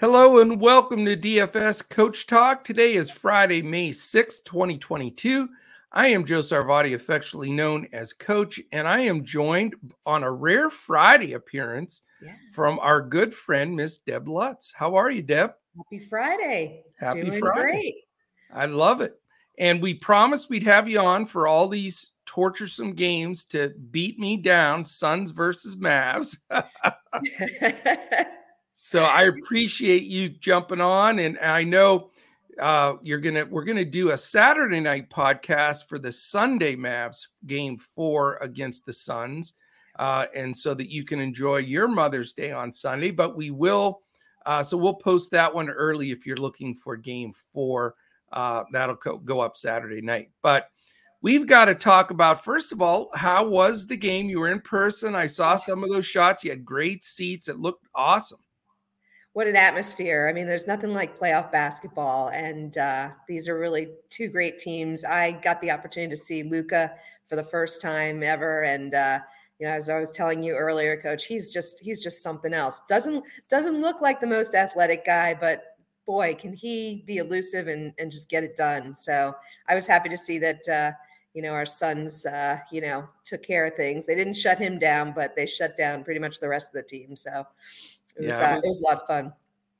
Hello and welcome to DFS Coach Talk. Today is Friday, May 6, 2022. I am Joe Sarvati, affectionately known as Coach, and I am joined on a rare Friday appearance yeah. from our good friend, Miss Deb Lutz. How are you, Deb? Happy Friday. Happy Doing Friday. Great. I love it. And we promised we'd have you on for all these torturesome games to beat me down, Suns versus Mavs. So I appreciate you jumping on, and I know uh, you're gonna we're gonna do a Saturday night podcast for the Sunday Mavs game four against the Suns, uh, and so that you can enjoy your Mother's Day on Sunday. But we will, uh, so we'll post that one early if you're looking for game four. Uh, that'll co- go up Saturday night, but. We've got to talk about first of all, how was the game? You were in person. I saw some of those shots. You had great seats. It looked awesome what an atmosphere. I mean, there's nothing like playoff basketball. And uh, these are really two great teams. I got the opportunity to see Luka for the first time ever. And, uh, you know, as I was telling you earlier, coach, he's just, he's just something else. Doesn't, doesn't look like the most athletic guy, but boy, can he be elusive and, and just get it done. So I was happy to see that, uh, you know, our Suns, uh, you know, took care of things. They didn't shut him down, but they shut down pretty much the rest of the team. So it was, yeah, it was, uh, it was a lot of fun.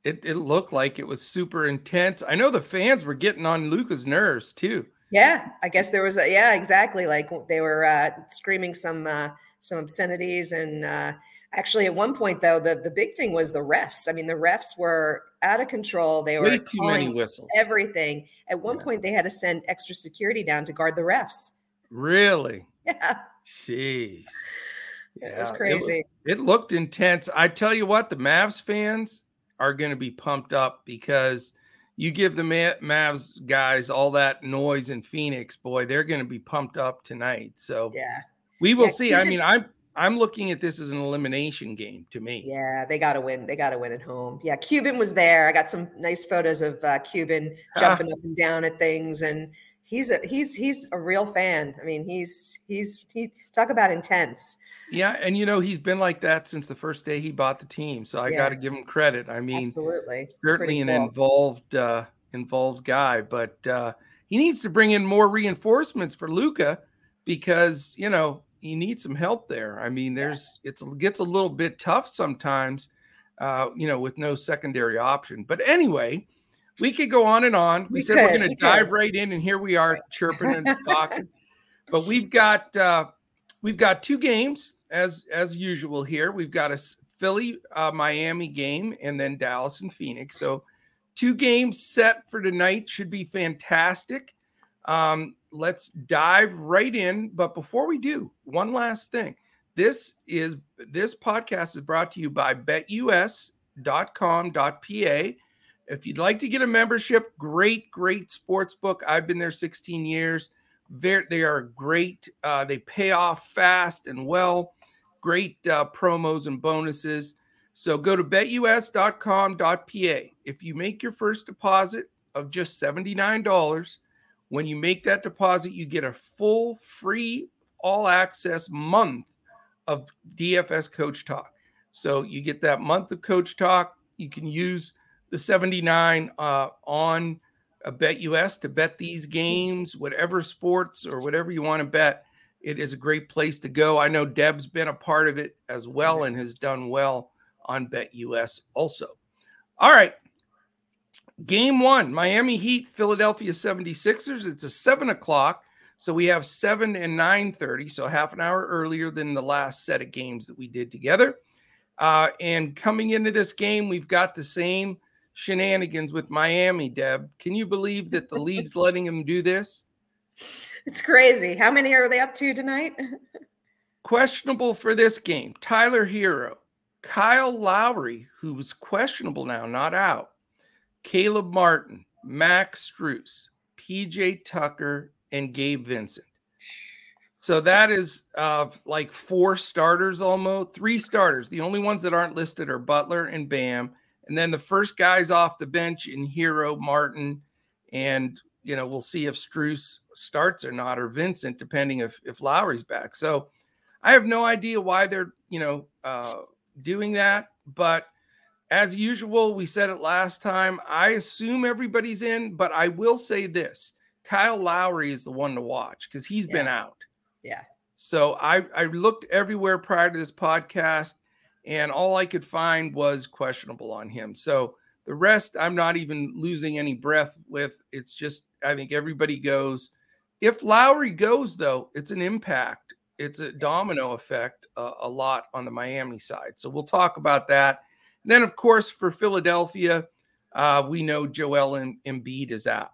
It, it looked like it was super intense. I know the fans were getting on Luka's nerves too. Yeah, I guess there was a yeah, exactly. Like they were uh, screaming some uh, some obscenities, and uh, actually at one point though, the the big thing was the refs. I mean, the refs were out of control. They were Way too many whistles. Everything. At one yeah. point, they had to send extra security down to guard the refs. Really? Yeah. Jeez. Yeah, it was crazy. It, was, it looked intense. I tell you what, the Mavs fans are going to be pumped up because you give the Mavs guys all that noise in Phoenix, boy, they're going to be pumped up tonight. So yeah, we will yeah, see. I mean, I'm I'm looking at this as an elimination game to me. Yeah, they got to win. They got to win at home. Yeah, Cuban was there. I got some nice photos of uh, Cuban jumping up and down at things, and he's a he's he's a real fan. I mean, he's he's he talk about intense. Yeah, and you know he's been like that since the first day he bought the team. So I yeah. got to give him credit. I mean, absolutely, certainly an cool. involved uh, involved guy, but uh, he needs to bring in more reinforcements for Luka because you know he needs some help there. I mean, there's yeah. it gets a little bit tough sometimes, uh, you know, with no secondary option. But anyway, we could go on and on. We, we said could, we're going to dive could. right in, and here we are chirping and talking. but we've got uh, we've got two games as as usual here. We've got a Philly uh, Miami game, and then Dallas and Phoenix. So two games set for tonight should be fantastic. Um, let's dive right in. But before we do, one last thing. This is this podcast is brought to you by betus.com.pa if you'd like to get a membership, great, great sports book. I've been there 16 years. They're, they are great. Uh, they pay off fast and well. Great uh, promos and bonuses. So go to betus.com.pa. If you make your first deposit of just $79, when you make that deposit, you get a full free all access month of DFS Coach Talk. So you get that month of Coach Talk. You can use the 79 uh, on a bet us to bet these games whatever sports or whatever you want to bet it is a great place to go. I know deb's been a part of it as well and has done well on bet us also. All right. Game one miami heat philadelphia 76ers. It's a 7 o'clock so we have 7 and 9.30 so half an hour earlier than the last set of games that we did together. Uh, and coming into this game we've got the same shenanigans with Miami, Deb. Can you believe that the league's letting him do this? It's crazy. How many are they up to tonight? questionable for this game. Tyler Herro, Kyle Lowry, who's questionable now, not out. Caleb Martin, Max Strus, PJ Tucker, and Gabe Vincent. So that is uh, like four starters almost, three starters. The only ones that aren't listed are Butler and Bam. And then the first guys off the bench in Herro, Martin, and you know, we'll see if Strus starts or not, or Vincent, depending if if Lowry's back. So I have no idea why they're, you know, uh, doing that, but as usual, we said it last time. I assume everybody's in, but I will say this Kyle Lowry is the one to watch because he's yeah. been out. Yeah. So I, I looked everywhere prior to this podcast, and all I could find was questionable on him. So the rest, I'm not even losing any breath with. It's just, I think everybody goes. If Lowry goes, though, it's an impact. It's a domino effect uh, a lot on the Miami side. So we'll talk about that. And then, of course, for Philadelphia, uh, we know Joel Embiid is out.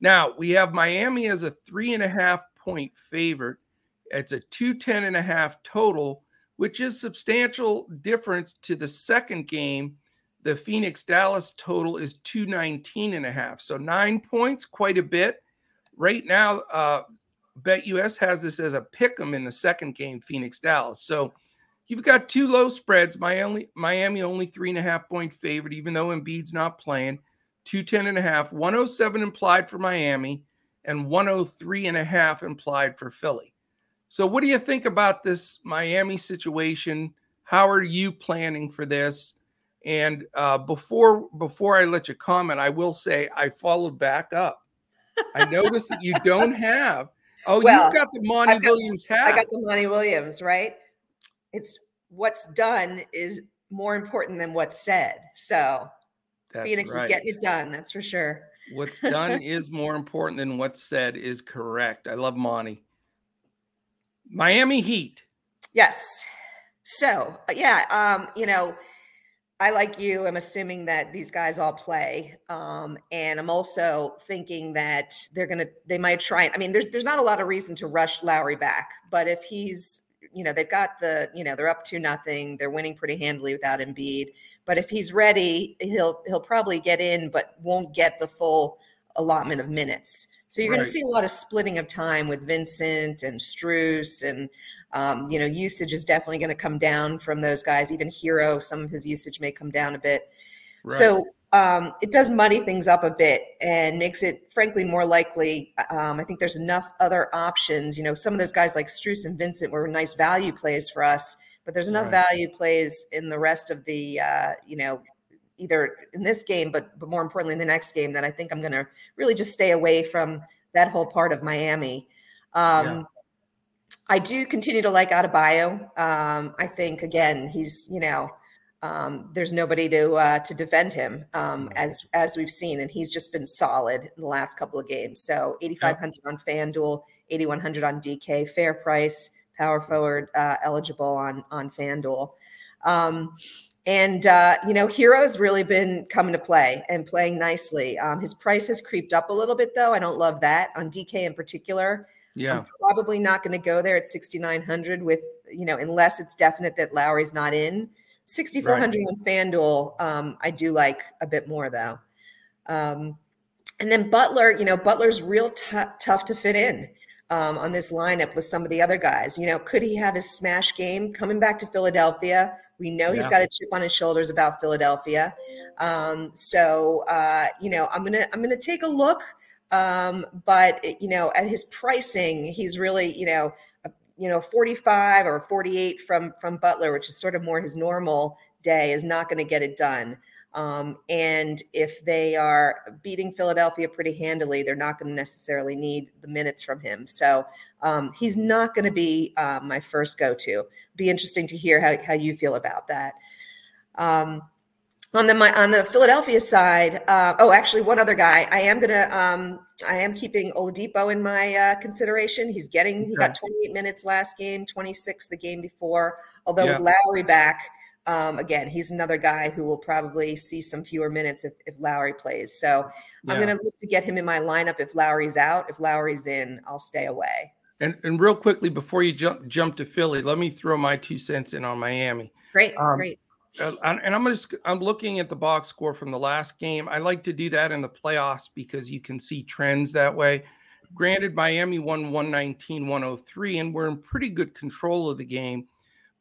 Now we have Miami as a three and a half point favorite. It's a 210 and a half total, which is substantial difference to the second game the Phoenix Dallas total is 219 and a half. So nine points, quite a bit. Right now, uh, Bet US has this as a pick 'em in the second game, Phoenix Dallas. So you've got two low spreads. Miami, Miami only three and a half point favorite, even though Embiid's not playing. 210 and a half, 107 implied for Miami, and 103 and a half implied for Philly. So, what do you think about this Miami situation? How are you planning for this? And uh, before before I let you comment, I will say I followed back up. I noticed that you don't have. Oh, well, you got the Monty got, Williams hat. I got the Monty Williams, right? It's what's done is more important than what's said. So that's Phoenix right. is getting it done. That's for sure. What's done is more important than what's said is correct. I love Monty. Miami Heat. Yes. So yeah, um, you know I like you. I'm assuming that these guys all play, um, and I'm also thinking that they're gonna. They might try. I mean, there's there's not a lot of reason to rush Lowry back, but if he's, you know, they've got the, you know, they're up to nothing. They're winning pretty handily without Embiid. But if he's ready, he'll he'll probably get in, but won't get the full allotment of minutes. So you're right. going to see a lot of splitting of time with Vincent and Strus and um, you know, usage is definitely going to come down from those guys. Even Herro, some of his usage may come down a bit. Right. So um, it does muddy things up a bit and makes it, frankly, more likely. Um, I think there's enough other options. You know, some of those guys like Strus and Vincent were nice value plays for us, but there's enough right. value plays in the rest of the, uh, you know, either in this game, but but more importantly in the next game that I think I'm going to really just stay away from that whole part of Miami. Um, yeah. I do continue to like Adebayo. Um, I think again, he's you know, um, there's nobody to uh, to defend him um, as as we've seen, and he's just been solid in the last couple of games. So 8,500 yep. on FanDuel, 8,100 on DK, fair price, power forward uh, eligible on on FanDuel. Um, and uh, you know, Herro's really been coming to play and playing nicely. Um, his price has creeped up a little bit, though. I don't love that on DK in particular. Yeah. I'm probably not going to go there at 6,900 with, you know, unless it's definite that Lowry's not in. 6,400 right. on FanDuel, um, I do like a bit more though. Um, and then Butler, you know, Butler's real t- tough to fit in um, on this lineup with some of the other guys. You know, could he have his smash game coming back to Philadelphia? We know yeah. he's got a chip on his shoulders about Philadelphia. Um, so, uh, you know, I'm gonna I'm gonna take a look. Um, but you know, at his pricing, he's really you know, you know, 45 or 48 from from Butler, which is sort of more his normal day, is not going to get it done. Um, and if they are beating Philadelphia pretty handily, they're not going to necessarily need the minutes from him. So um, he's not going to be uh, my first go to. Be interesting to hear how, how you feel about that. Um, on the my, on the Philadelphia side, uh, oh, actually, one other guy. I am gonna um, I am keeping Oladipo in my uh, consideration. He's getting he got 28 minutes last game, 26 the game before. Although yeah. with Lowry back, um, again, he's another guy who will probably see some fewer minutes if, if Lowry plays. So yeah. I'm going to look to get him in my lineup if Lowry's out. If Lowry's in, I'll stay away. And, and real quickly before you jump jump to Philly, let me throw my two cents in on Miami. Great, um, great. Uh, and I'm just I'm looking at the box score from the last game. I like to do that in the playoffs because you can see trends that way. Granted, Miami won 119 103, and we're in pretty good control of the game.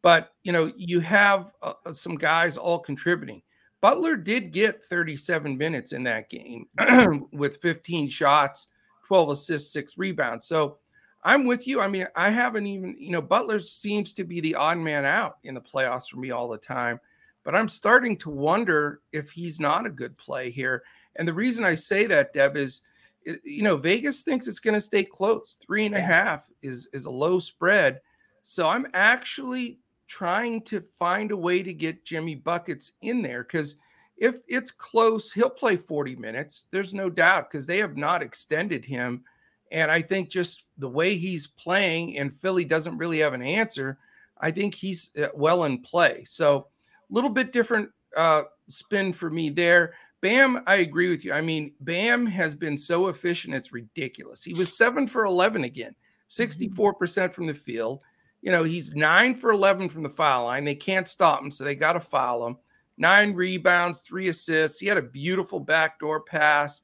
But you know, you have uh, uh some guys all contributing. Butler did get 37 minutes in that game with 15 shots, 12 assists, six rebounds. So I'm with you. I mean, I haven't even, you know, Butler seems to be the odd man out in the playoffs for me all the time. but I'm starting to wonder if he's not a good play here. And the reason I say that, Deb, is you know Vegas thinks it's going to stay close. Three and a half is is a low spread, so I'm actually trying to find a way to get Jimmy buckets in there because if it's close, he'll play 40 minutes. There's no doubt because they have not extended him. And I think just the way he's playing, and Philly doesn't really have an answer, I think he's uh, well in play. So a little bit different uh, spin for me there. Bam, I agree with you. I mean, Bam has been so efficient, it's ridiculous. He was seven for 11 again, 64% mm-hmm. from the field. You know, he's nine for 11 from the foul line. They can't stop him, so they got to foul him nine rebounds, three assists. He had a beautiful backdoor pass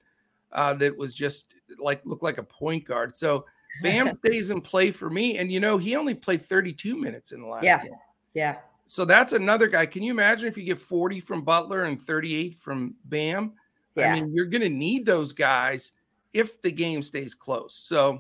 uh, that was just like looked like a point guard. So Bam stays in play for me. And you know, he only played 32 minutes in the last yeah. game. Yeah. So that's another guy. Can you imagine if you get 40 from Butler and 38 from Bam? Yeah. I mean, you're going to need those guys if the game stays close. So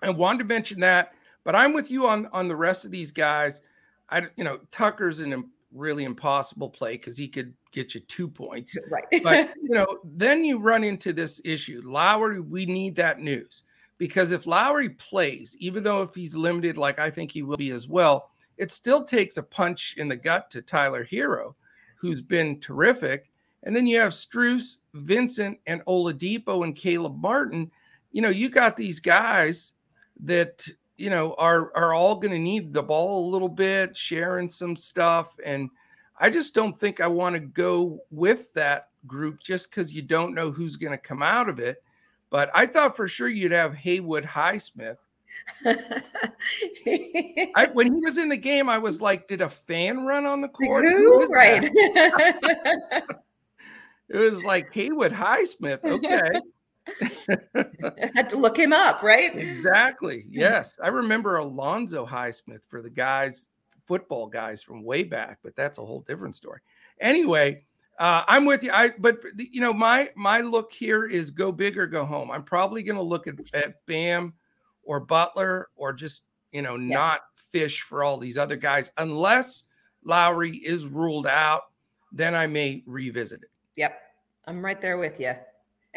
I wanted to mention that, but I'm with you on on the rest of these guys. I you know, Tucker's an really impossible play because he could get you two points. Right. but you know, then you run into this issue. Lowry, we need that news because if Lowry plays, even though if he's limited, like I think he will be as well, it still takes a punch in the gut to Tyler Herro, who's been terrific. And then you have Strus, Vincent, and Oladipo and Caleb Martin. You know, you got these guys that you know, are are all going to need the ball a little bit, sharing some stuff, and I just don't think I want to go with that group just because you don't know who's going to come out of it. But I thought for sure you'd have Haywood Highsmith. I, when he was in the game, I was like, did a fan run on the court? Who? Right. it was like Haywood Highsmith. Okay. had to look him up, right? Exactly. Yes. I remember Alonzo Highsmith for the guys, football guys from way back, but that's a whole different story. Anyway, uh, I'm with you. I but you know my my look here is go big or go home. I'm probably going to look at, at Bam or Butler or just you know yeah. not fish for all these other guys unless Lowry is ruled out. Then I may revisit it. Yep, I'm right there with you.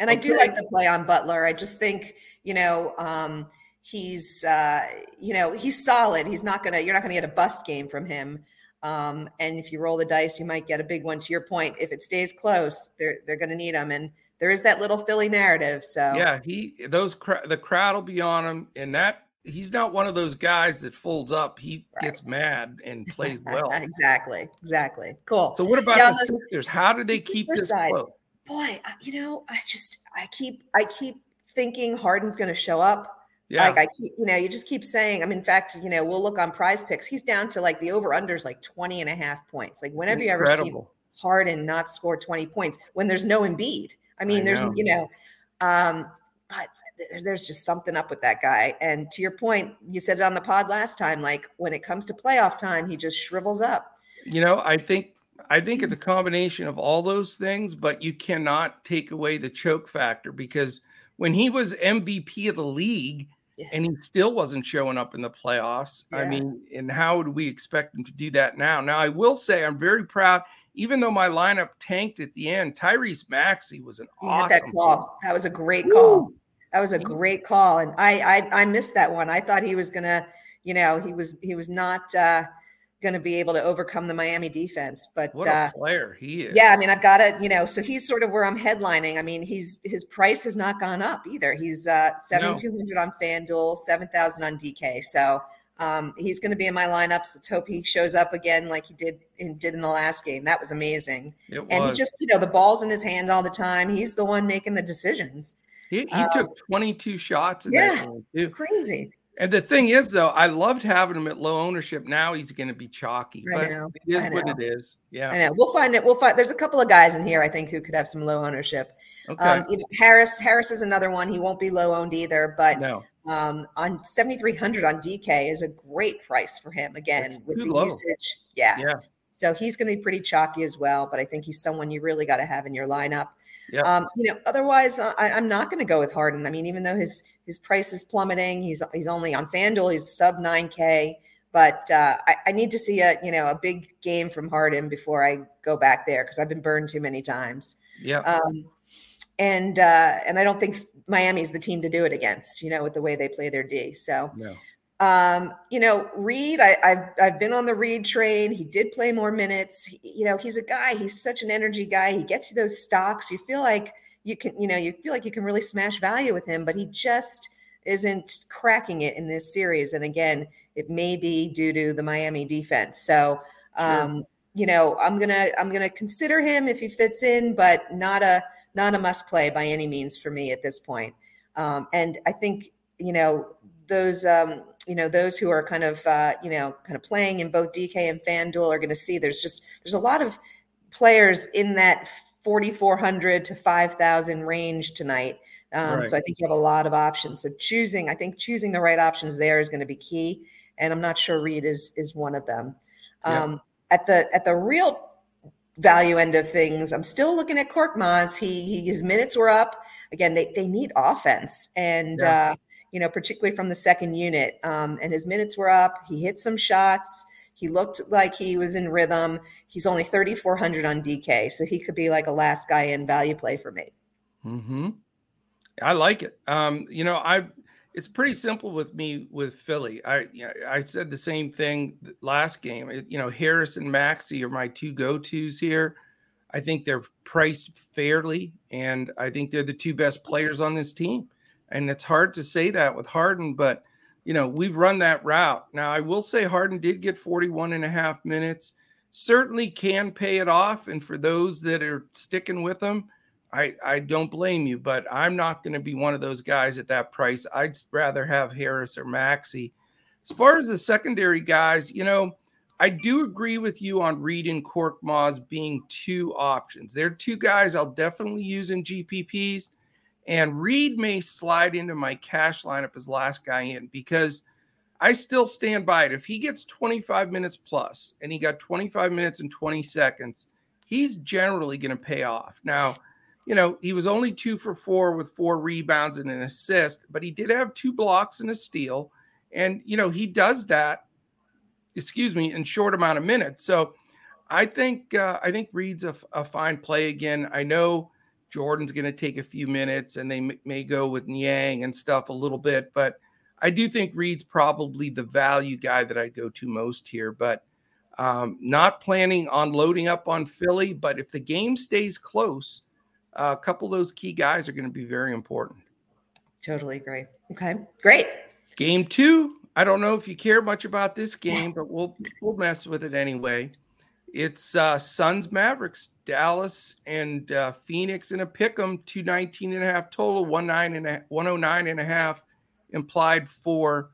And okay. I do like the play on Butler. I just think, you know, um, he's, uh, you know, he's solid. He's not going to, you're not going to get a bust game from him. Um, and if you roll the dice, you might get a big one. To your point, if it stays close, they're they're going to need him, and there is that little Philly narrative. So yeah, he those the crowd will be on him, and that he's not one of those guys that folds up. He right. gets mad and plays well. exactly, exactly. Cool. So what about yeah, the Sixers? How do they keep this side. close? Boy, you know, I just I keep I keep thinking Harden's going to show up. Yeah. Like I keep, you know, you just keep saying, I mean, in fact, you know, we'll look on prize picks. He's down to like the over unders like 20 and a half points. Like whenever you ever see Harden not score 20 points when there's no Embiid. I mean, I there's, know. you know, um, but there's just something up with that guy. And to your point, you said it on the pod last time, like when it comes to playoff time, he just shrivels up. You know, I think I think it's a combination of all those things, but you cannot take away the choke factor because when he was MVP of the league yeah. and he still wasn't showing up in the playoffs, yeah. I mean, and how would we expect him to do that now? Now, I will say I'm very proud, even though my lineup tanked at the end, Tyrese Maxey was an he awesome that call. That was a great call. That was a great call. And I, I I missed that one. I thought he was gonna, you know, he was he was not uh going to be able to overcome the Miami defense. But what a uh, player he is. Yeah, I mean, I've got to, you know, so he's sort of where I'm headlining. I mean, he's his price has not gone up either. He's uh 7200 no. on FanDuel, 7000 on DK. So um, he's going to be in my lineups. Let's hope he shows up again like he did in, did in the last game. That was amazing. It and was. he just, you know, the ball's in his hand all the time. He's the one making the decisions. He, he um, took 22 shots. yeah, crazy. And the thing is, though, I loved having him at low ownership. Now he's going to be chalky, but it is what it is. Yeah, I know. We'll find it. We'll find. There's a couple of guys in here I think who could have some low ownership. Okay. Um, you know, Harris. Harris is another one. He won't be low owned either, but no. Um, on 7,300 on DK is a great price for him again with the low. usage. Yeah. Yeah. So he's going to be pretty chalky as well, but I think he's someone you really got to have in your lineup. Yeah. Um, you know, otherwise, uh, I, am not going to go with Harden. I mean, even though his his price is plummeting, he's he's only on FanDuel, he's sub 9K. But uh, I, I, need to see a you know a big game from Harden before I go back there because I've been burned too many times. Yeah. Um, and uh, and I don't think Miami's the team to do it against. You know, with the way they play their D. So. No. Um, you know, Reed, I, have I've been on the Reed train. He did play more minutes. He, you know, he's a guy. He's such an energy guy. He gets you those stocks. You feel like you can, you know, you feel like you can really smash value with him, but he just isn't cracking it in this series. And again, it may be due to the Miami defense. So, um, sure. you know, I'm gonna I'm gonna consider him if he fits in, but not a not a must play by any means for me at this point. Um, and I think you know those um, you know those who are kind of uh, you know kind of playing in both DK and FanDuel are going to see there's just there's a lot of players in that 4400 to 5000 range tonight. Um, right. So I think you have a lot of options. So choosing, I think choosing the right options there is going to be key. And I'm not sure Reed is is one of them. Um, yeah. At the at the real value end of things, I'm still looking at Korkmaz. He, he his minutes were up. Again, they they need offense, and yeah. uh, you know, particularly from the second unit. Um, and his minutes were up. He hit some shots. He looked like he was in rhythm. He's only 3,400 on DK, so he could be like a last guy in value play for me. Hmm. I like it. Um, you know, I it's pretty simple with me with Philly. I I said the same thing last game. It, you know, Harris and Maxey are my two go tos here. I think they're priced fairly, and I think they're the two best players on this team. And it's hard to say that with Harden, but you know, we've run that route. Now, I will say Harden did get 41 and a half minutes. Certainly can pay it off. And for those that are sticking with him, I, I don't blame you, but I'm not going to be one of those guys at that price. I'd rather have Harris or Maxey. As far as the secondary guys, you know, I do agree with you on Reed and Korkmaz being two options. They're two guys I'll definitely use in GPPs. And Reed may slide into my cash lineup as last guy in because I still stand by it. If he gets 25 minutes plus and he got 25 minutes and 20 seconds, he's generally going to pay off. Now, you know, he was only two for four with four rebounds and an assist, but he did have two blocks and a steal. And, you know, he does that, excuse me, in short amount of minutes. So I think, uh, I think Reed's a, a fine play again. I know Jordan's going to take a few minutes and they m- may go with Niang and stuff a little bit, but I do think Reed's probably the value guy that I'd go to most here, but um, not planning on loading up on Philly. But if the game stays close, uh, a couple of those key guys are going to be very important. Totally agree. Okay, great. Game two. I don't know if you care much about this game, but we'll we'll mess with it anyway. It's uh, Suns Mavericks, Dallas and uh, Phoenix in a pick 'em, 219 and a half total, 19 and a, 109 and a half implied for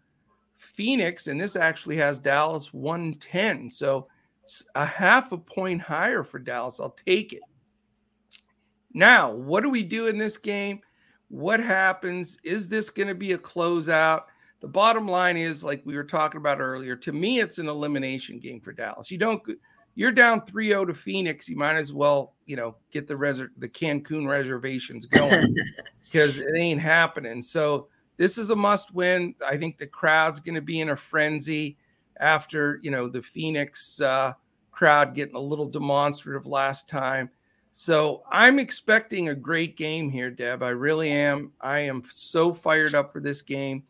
Phoenix. And this actually has Dallas 110. So a half a point higher for Dallas. I'll take it. Now, what do we do in this game? What happens? Is this going to be a closeout? The bottom line is, like we were talking about earlier, to me, it's an elimination game for Dallas. You don't you're down 3-0 to Phoenix, you might as well, you know, get the reser- the Cancun reservations going because it ain't happening. So this is a must win. I think the crowd's going to be in a frenzy after, you know, the Phoenix uh, crowd getting a little demonstrative last time. So I'm expecting a great game here, Deb. I really am. I am so fired up for this game.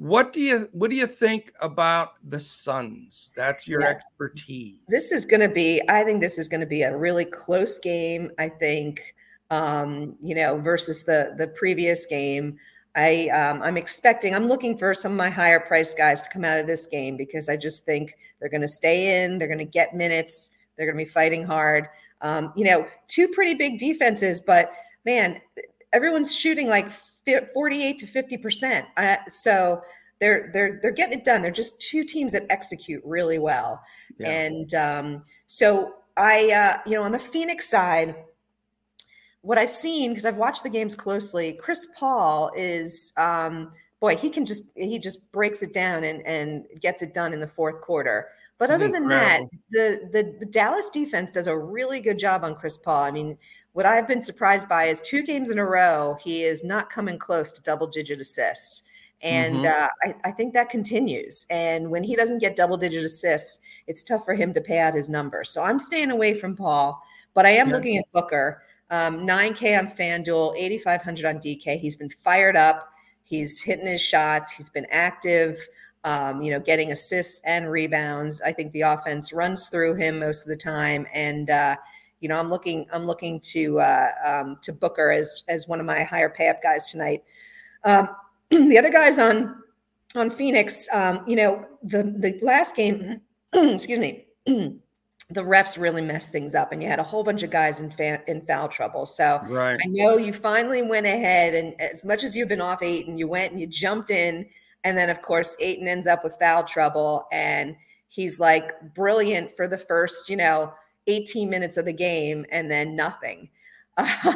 What do you what do you think about the Suns? That's your yeah. expertise. This is going to be I think this is going to be a really close game, I think. Um, you know, versus the the previous game. I um, I'm expecting I'm looking for some of my higher price guys to come out of this game because I just think they're going to stay in, they're going to get minutes, they're going to be fighting hard. Um, you know, two pretty big defenses, but man, everyone's shooting like 48 to 50 percent. Uh, so they're they're they're getting it done. They're just two teams that execute really well. Yeah. And um, so I, uh, you know, on the Phoenix side, what I've seen because I've watched the games closely, Chris Paul is. Um, boy, he can just he just breaks it down and and gets it done in the fourth quarter. But other than that, the, the the Dallas defense does a really good job on Chris Paul. I mean, what I've been surprised by is two games in a row, he is not coming close to double digit assists. And mm-hmm. uh, I, I, think that continues. And when he doesn't get double digit assists, it's tough for him to pay out his number. So I'm staying away from Paul, but I am yeah. looking at Booker. Um, 9K on FanDuel, 8,500 on DK. He's been fired up. He's hitting his shots. He's been active, um, you know, getting assists and rebounds. I think the offense runs through him most of the time. And, uh, you know, I'm looking, I'm looking to uh, um, to Booker as as one of my higher pay up guys tonight. Um, the other guys on on Phoenix, um, you know, the the last game, excuse me, the refs really messed things up, and you had a whole bunch of guys in fa- in foul trouble. So right. I know you finally went ahead, and as much as you've been off eight, and you went and you jumped in, and then of course Ayton ends up with foul trouble, and he's like brilliant for the first, you know, 18 minutes of the game, and then nothing.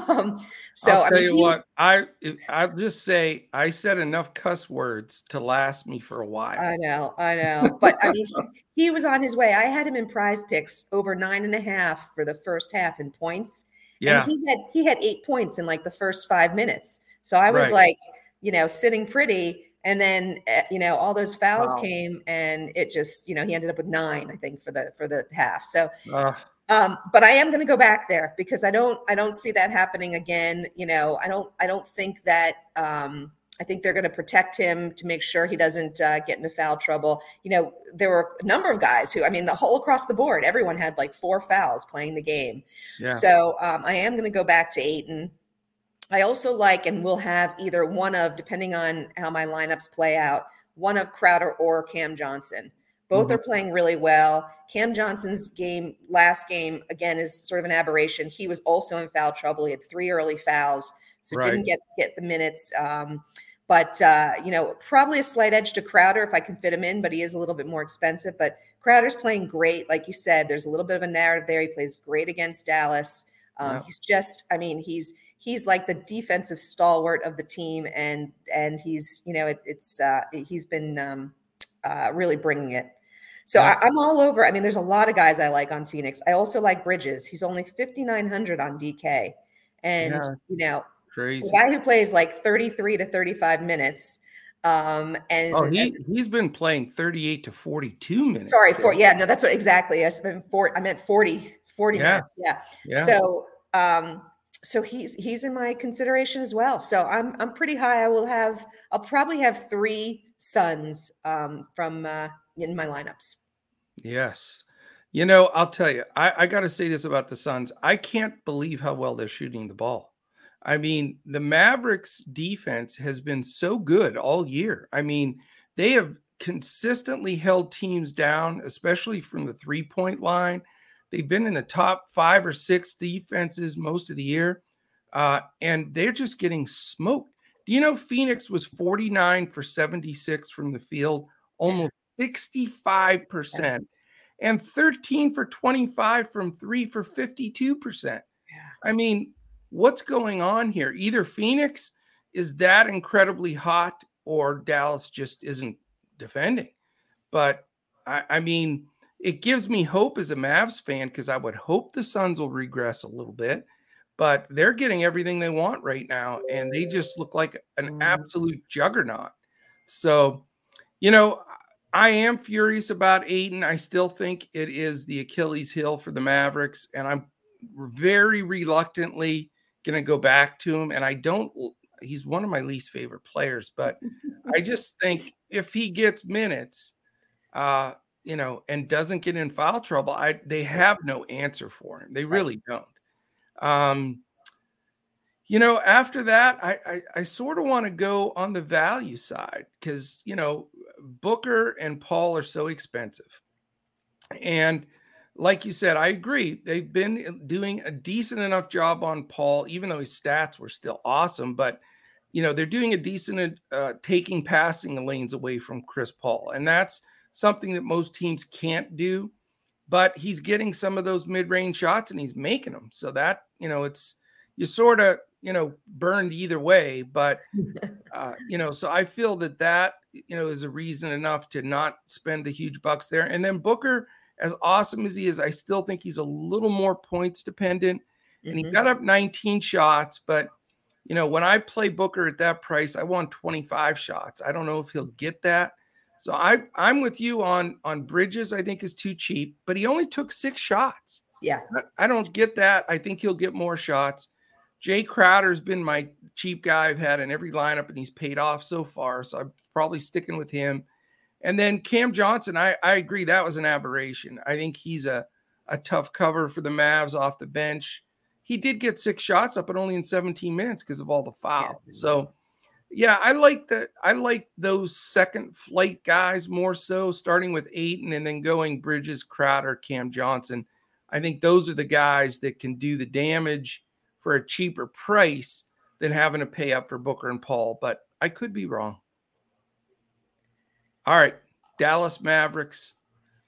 Um, so I'll tell I mean, you what, I I'll just say I said enough cuss words to last me for a while. I know, I know, but I mean, he was on his way. I had him in Prize Picks over nine and a half for the first half in points. Yeah, and he had he had eight points in like the first five minutes. So I was right. like, you know, sitting pretty. And then eh, you know all those fouls wow. came, and it just you know he ended up with nine, I think, for the for the half. So uh, um, but I am going to go back there because I don't I don't see that happening again. You know, I don't I don't think that um, I think they're going to protect him to make sure he doesn't uh, get into foul trouble. You know, there were a number of guys who I mean, the whole across the board, everyone had like four fouls playing the game. Yeah. So um, I am going to go back to Ayton. I also like, and we'll have either one of, depending on how my lineups play out, one of Crowder or Cam Johnson. Both mm-hmm. are playing really well. Cam Johnson's game, last game, again, is sort of an aberration. He was also in foul trouble. He had three early fouls, so right. didn't get get the minutes. Um, but uh, you know, probably a slight edge to Crowder if I can fit him in, but he is a little bit more expensive. But Crowder's playing great, like you said. There's a little bit of a narrative there. He plays great against Dallas. Um, yeah. He's just, I mean, he's he's like the defensive stalwart of the team, and and he's you know it, it's uh, he's been um, uh, really bringing it. So yeah. I, am all over. I mean, there's a lot of guys I like on Phoenix. I also like Bridges. He's only 5,900 on DK. And, yeah. you know, Crazy. guy who plays like 33 to 35 minutes. Um, and oh, he, he's been playing 38 to 42 minutes. Sorry, for yeah, no, that's what exactly. I spent four, I meant 40, 40 yeah. minutes. Yeah. yeah. So, um, so he's he's in my consideration as well. So I'm I'm pretty high. I will have I'll probably have three Suns um, from uh, in my lineups. Yes. You know, I'll tell you, I, I got to say this about the Suns. I can't believe how well they're shooting the ball. I mean, the Mavericks defense has been so good all year. I mean, they have consistently held teams down, especially from the three point line. They've been in the top five or six defenses most of the year, uh, and they're just getting smoked. Do you know Phoenix was 49 for 76 from the field, almost 65%, and 13 for 25 from three for 52%. Yeah. I mean, what's going on here? Either Phoenix is that incredibly hot or Dallas just isn't defending. But I, I mean, it gives me hope as a Mavs fan because I would hope the Suns will regress a little bit, but they're getting everything they want right now, and they just look like an mm-hmm. absolute juggernaut. So, you know, I am furious about Ayton. I still think it is the Achilles heel for the Mavericks, and I'm very reluctantly going to go back to him. And I don't, he's one of my least favorite players, but I just think if he gets minutes, uh, you know, and doesn't get in foul trouble, I they have no answer for him. They really don't. Um, you know, after that, I I, I sort of want to go on the value side because you know Booker and Paul are so expensive, and like you said, I agree. They've been doing a decent enough job on Paul, even though his stats were still awesome. But you know, they're doing a decent uh, taking passing lanes away from Chris Paul, and that's something that most teams can't do. But he's getting some of those mid-range shots, and he's making them. So that you know, it's you sort of you know burned either way but uh, you know so i feel that that you know is a reason enough to not spend the huge bucks there and then booker as awesome as he is i still think he's a little more points dependent and mm-hmm. he got up 19 shots but You know, when I play Booker at that price, I want 25 shots. I don't know if he'll get that. So I I'm with you on on Bridges. I think is too cheap, but he only took six shots. Yeah, I don't get that. I think he'll get more shots. Jae Crowder's been my cheap guy I've had in every lineup, and he's paid off so far. So I'm probably sticking with him. And then Cam Johnson, I, I agree that was an aberration. I think he's a, a tough cover for the Mavs off the bench. He did get six shots up, but only in 17 minutes because of all the fouls. Yes, so yeah, I like that. I like those second flight guys more so, starting with Ayton and then going Bridges, Crowder, Cam Johnson. I think those are the guys that can do the damage for a cheaper price than having to pay up for Booker and Paul. But I could be wrong. All right, Dallas Mavericks.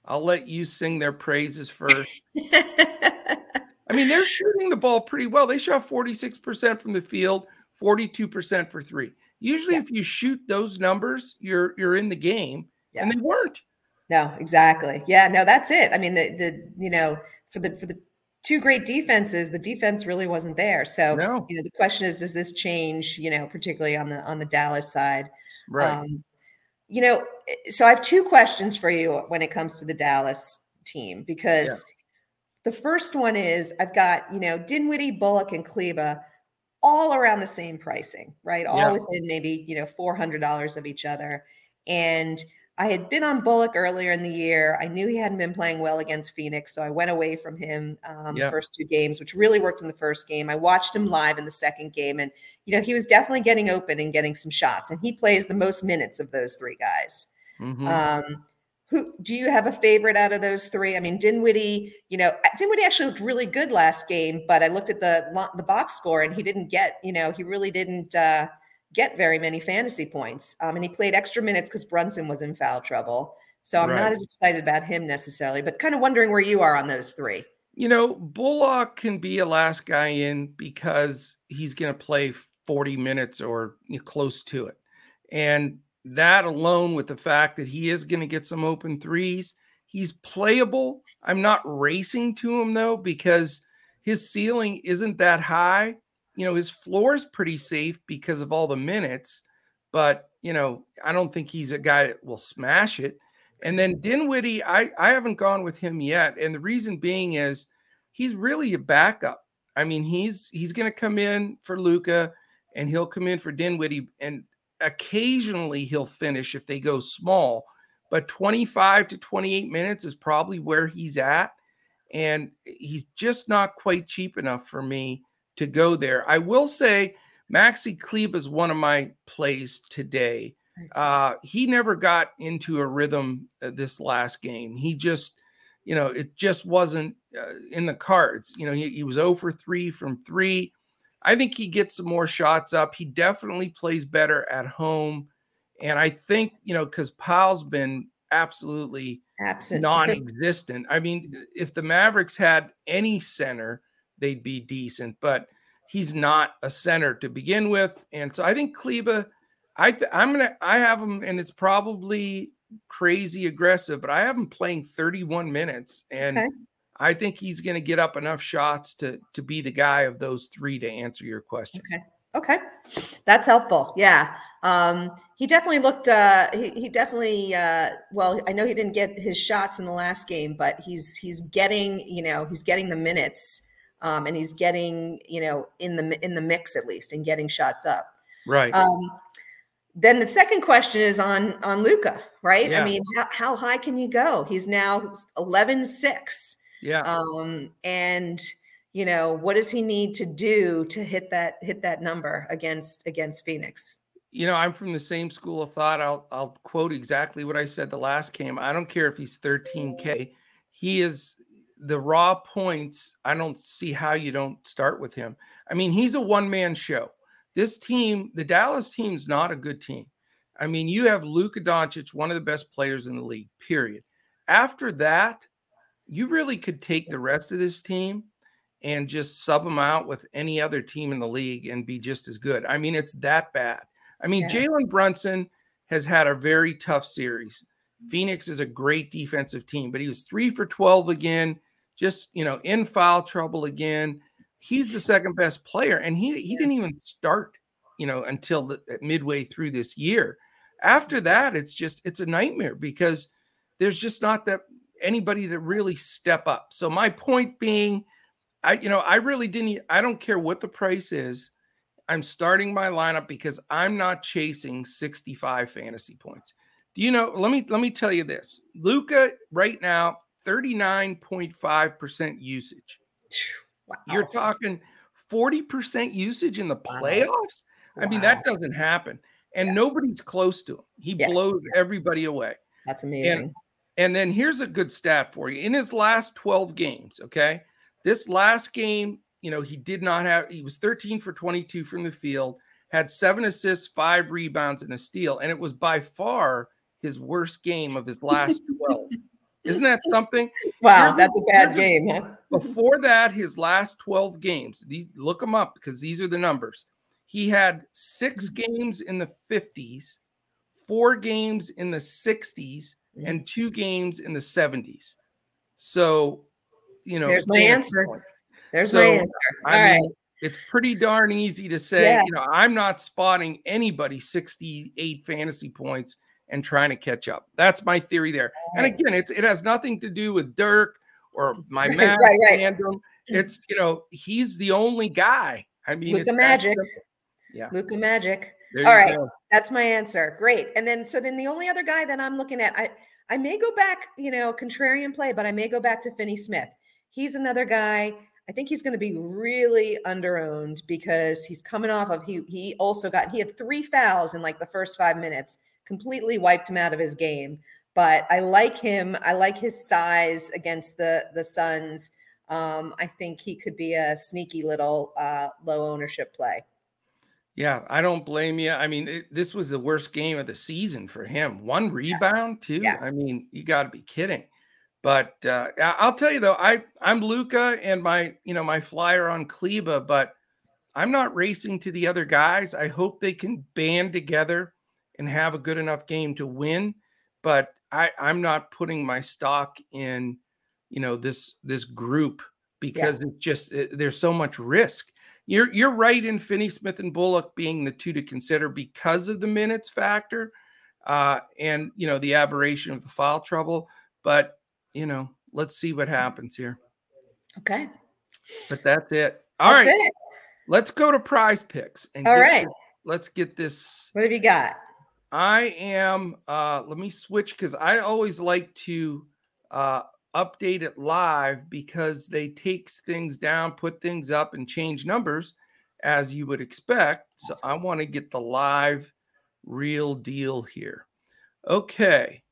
I'll let you sing their praises first. I mean, they're shooting the ball pretty well. They shot 46% from the field, 42% for three. Usually, yeah. if you shoot those numbers, you're you're in the game, yeah. and they weren't. No, exactly. Yeah, no, that's it. I mean, the the you know for the for the two great defenses, the defense really wasn't there. So no. you know, the question is, does this change? You know, particularly on the on the Dallas side, right? Um, you know, so I have two questions for you when it comes to the Dallas team because yeah. the first one is I've got you know Dinwiddie, Bullock, and Kleber all around the same pricing, right? All yeah. within maybe, you know, $400 of each other. And I had been on Bullock earlier in the year. I knew he hadn't been playing well against Phoenix, so I went away from him um, yeah. the first two games, which really worked in the first game. I watched him live in the second game, and you know he was definitely getting open and getting some shots, and he plays the most minutes of those three guys. Mm-hmm. Um, who do you have a favorite out of those three? I mean, Dinwiddie, you know, Dinwiddie actually looked really good last game, but I looked at the the box score and he didn't get, you know, he really didn't uh, get very many fantasy points. Um, and he played extra minutes because Brunson was in foul trouble. So I'm right. not as excited about him necessarily, but kind of wondering where you are on those three. You know, Bullock can be a last guy in because he's going to play 40 minutes or close to it. And that alone with the fact that he is going to get some open threes, he's playable. I'm not racing to him though because his ceiling isn't that high. You know, his floor is pretty safe because of all the minutes, but you know, I don't think he's a guy that will smash it. And then Dinwiddie, I I haven't gone with him yet, and the reason being is he's really a backup. I mean, he's he's going to come in for Luka and he'll come in for Dinwiddie, and occasionally he'll finish if they go small, but 25 to 28 minutes is probably where he's at. And he's just not quite cheap enough for me to go there. I will say Maxi Kleber is one of my plays today. Uh, he never got into a rhythm uh, this last game. He just, you know, it just wasn't uh, in the cards. You know, he, he was 0 for 3 from three. I think he gets some more shots up. He definitely plays better at home. And I think, you know, because Powell's been absolutely Absent. non-existent. I mean, if the Mavericks had any center, they'd be decent, but he's not a center to begin with. And so I think Kleber, I th- I'm gonna I have him, and it's probably crazy aggressive, but I have him playing 31 minutes. And okay. I think he's going to get up enough shots to to be the guy of those three to answer your question. Okay. Okay. That's helpful. Yeah. Um, he definitely looked uh he, he definitely uh well, I know he didn't get his shots in the last game, but he's he's getting, you know, he's getting the minutes um and he's getting, you know, in the in the mix at least and getting shots up. Right. Um then the second question is on on Luka, right? Yeah. I mean, how, how high can you go? He's now 11 6 yeah. Um, and you know, what does he need to do to hit that hit that number against against Phoenix? You know, I'm from the same school of thought. I'll I'll quote exactly what I said the last game. I don't care if he's 13K. He is the raw points. I don't see how you don't start with him. I mean, he's a one-man show. This team, the Dallas team's not a good team. I mean, you have Luka Doncic, one of the best players in the league, period. After that, you really could take the rest of this team and just sub them out with any other team in the league and be just as good. I mean, it's that bad. I mean, yeah. Jalen Brunson has had a very tough series. Phoenix is a great defensive team, but he was three for 12 again, just, you know, in foul trouble again. he's the second best player, and he he didn't even start, you know, until the, midway through this year. After that, it's just it's a nightmare because there's just not that anybody that really step up. So my point being, I you know I really didn't. I don't care what the price is. I'm starting my lineup because I'm not chasing 65 fantasy points. Do you know? Let me let me tell you this. Luka right now 39.5% usage. Wow. You're talking 40% usage in the playoffs? Wow. I mean, that doesn't happen. And yeah. nobody's close to him. He yeah. blows everybody away. That's amazing. And, and then here's a good stat for you. In his last 12 games, okay? This last game, you know, he did not have, he was 13 for 22 from the field, had seven assists, five rebounds, and a steal. And it was by far his worst game of his last 12. Isn't that something? Wow, here's that's a bad game. Huh? Before that, his last 12 games, these, look them up because these are the numbers. He had six mm-hmm. games in the 50s, four games in the 60s, mm-hmm. Mm-hmm. and two games in the 70s. So, you know, there's my answer. Point. There's so, my answer. All I right. Mean, it's pretty darn easy to say, yeah. you know, I'm not spotting anybody 68 fantasy points and trying to catch up. That's my theory there. And again, it's it has nothing to do with Dirk or my right, right, right. fandom. It's you know he's the only guy. I mean, Luka Magic. Yeah, Luka Magic. There All right, go. that's my answer. Great. And then so then the only other guy that I'm looking at, I I may go back, you know, contrarian play, but I may go back to Finney Smith. He's another guy. I think he's going to be really underowned because he's coming off of he he also got he had three fouls in like the first five minutes completely wiped him out of his game. But I like him. I like his size against the the Suns. Um, I think he could be a sneaky little uh, low ownership play. Yeah, I don't blame you. I mean, it, this was the worst game of the season for him. One rebound, too. Yeah. I mean, you got to be kidding. But uh, I'll tell you though, I I'm Luka and my you know my flyer on Kleber, but I'm not racing to the other guys. I hope they can band together and have a good enough game to win. But I, I'm not putting my stock in, you know, this this group because yeah. it just it, there's so much risk. You're you're right in Finney Smith and Bullock being the two to consider because of the minutes factor, uh, and you know the aberration of the foul trouble. But you know, let's see what happens here. Okay. But that's it. All that's right. It. Let's go to PrizePicks. And All right. This, let's get this. What have you got? I am uh let me switch because I always like to uh update it live because they takes things down, put things up, and change numbers as you would expect. So I want to get the live real deal here. Okay.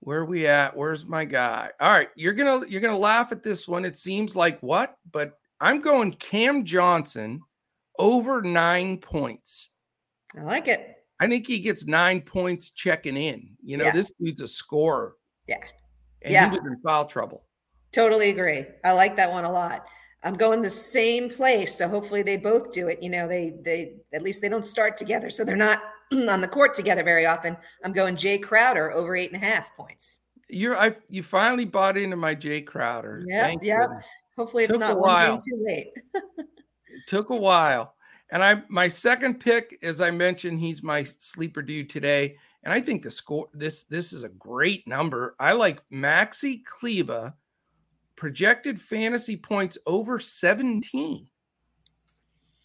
Where are we at? Where's my guy? All right, you're gonna you're gonna laugh at this one. It seems like what, but I'm going Cam Johnson over nine points. I like it. I think he gets nine points checking in. You know, yeah. this dude's a scorer. Yeah. And yeah. he was in foul trouble. Totally agree. I like that one a lot. I'm going the same place. So hopefully they both do it. You know, they they at least they don't start together. So they're not on the court together very often. I'm going Jae Crowder over eight and a half points. You're I you finally bought into my Jae Crowder. Yeah, yeah. Hopefully it's not one game too late. it took a while. And I my second pick, as I mentioned, he's my sleeper dude today. And I think the score this this is a great number. I like Maxi Kleber projected fantasy points over 17.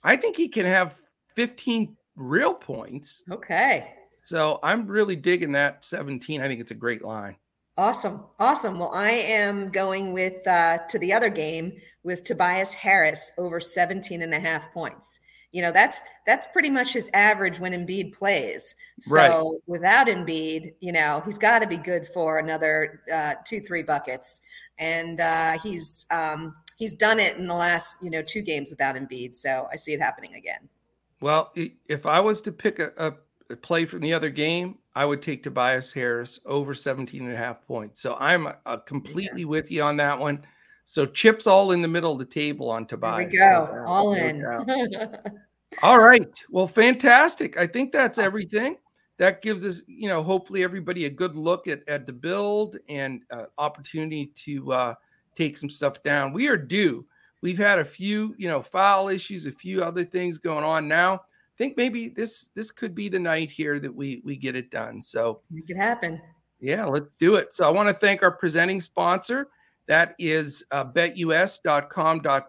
I think he can have 15 real points. Okay. So I'm really digging that 17. I think it's a great line. Awesome. Awesome. Well, I am going with uh, to the other game with Tobias Harris over 17 and a half points you know that's that's pretty much his average when Embiid plays. So right. without Embiid, you know he's got to be good for another uh, two three buckets, and uh, he's um, he's done it in the last you know two games without Embiid. So I see it happening again. Well, if I was to pick a, a, play from the other game, I would take Tobias Harris over 17 and a half points. So I'm uh, completely yeah. with you on that one. So chips all in the middle of the table on Tobias. There we go. all in. all right. Well, fantastic. I think that's awesome. everything. That gives us, you know, hopefully everybody a good look at, at the build and uh, opportunity to uh, take some stuff down. We are due We've had a few, you know, file issues, a few other things going on now. I think maybe this this could be the night here that we we get it done. So make it happen. Yeah, let's do it. So I want to thank our presenting sponsor. That is uh, betus.com.pa.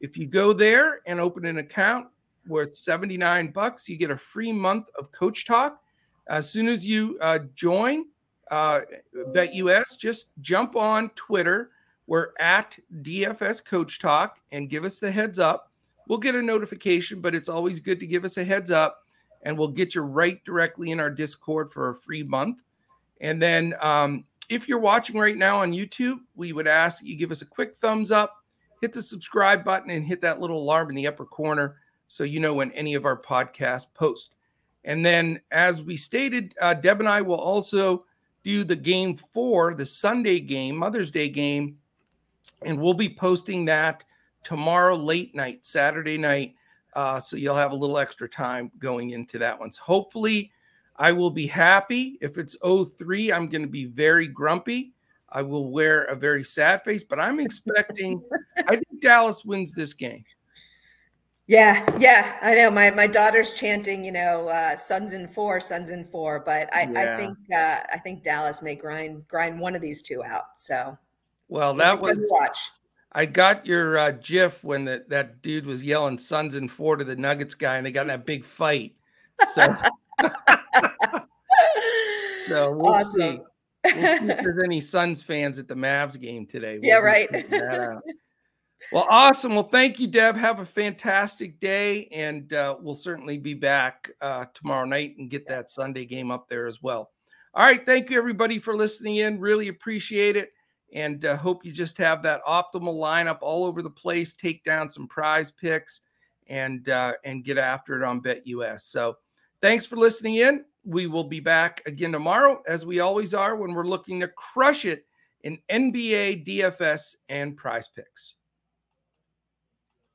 If you go there and open an account worth 79 bucks, you get a free month of Coach Talk. As soon as you uh, join uh, BetUS, just jump on Twitter. We're at DFS Coach Talk and give us the heads up. We'll get a notification, but it's always good to give us a heads up and we'll get you right directly in our Discord for a free month. And then um, if you're watching right now on YouTube, we would ask you give us a quick thumbs up, hit the subscribe button, and hit that little alarm in the upper corner so you know when any of our podcasts post. And then, as we stated, uh, Deb and I will also do the game four, the Sunday game, Mother's Day game, and we'll be posting that tomorrow late night, Saturday night. Uh, so you'll have a little extra time going into that one. So hopefully, I will be happy. If it's 03, I'm going to be very grumpy. I will wear a very sad face, but I'm expecting, I think Dallas wins this game. Yeah, yeah, I know. My my daughter's chanting, you know, uh, "Suns in four, Suns in four. But I, yeah. I think uh, I think Dallas may grind grind one of these two out. So, well, that was watch. I got your uh, GIF when that that dude was yelling "Suns in four to the Nuggets guy, and they got in that big fight. So, so we'll awesome. see. We'll see if there's any Suns fans at the Mavs game today. We'll yeah, right. Well, awesome. Well, thank you, Deb. Have a fantastic day, and uh, we'll certainly be back uh, tomorrow night and get that Sunday game up there as well. All right. Thank you, everybody, for listening in. Really appreciate it, and uh, hope you just have that optimal lineup all over the place. Take down some PrizePicks, and uh, and get after it on BetUS. So, thanks for listening in. We will be back again tomorrow, as we always are, when we're looking to crush it in NBA, DFS, and prize picks.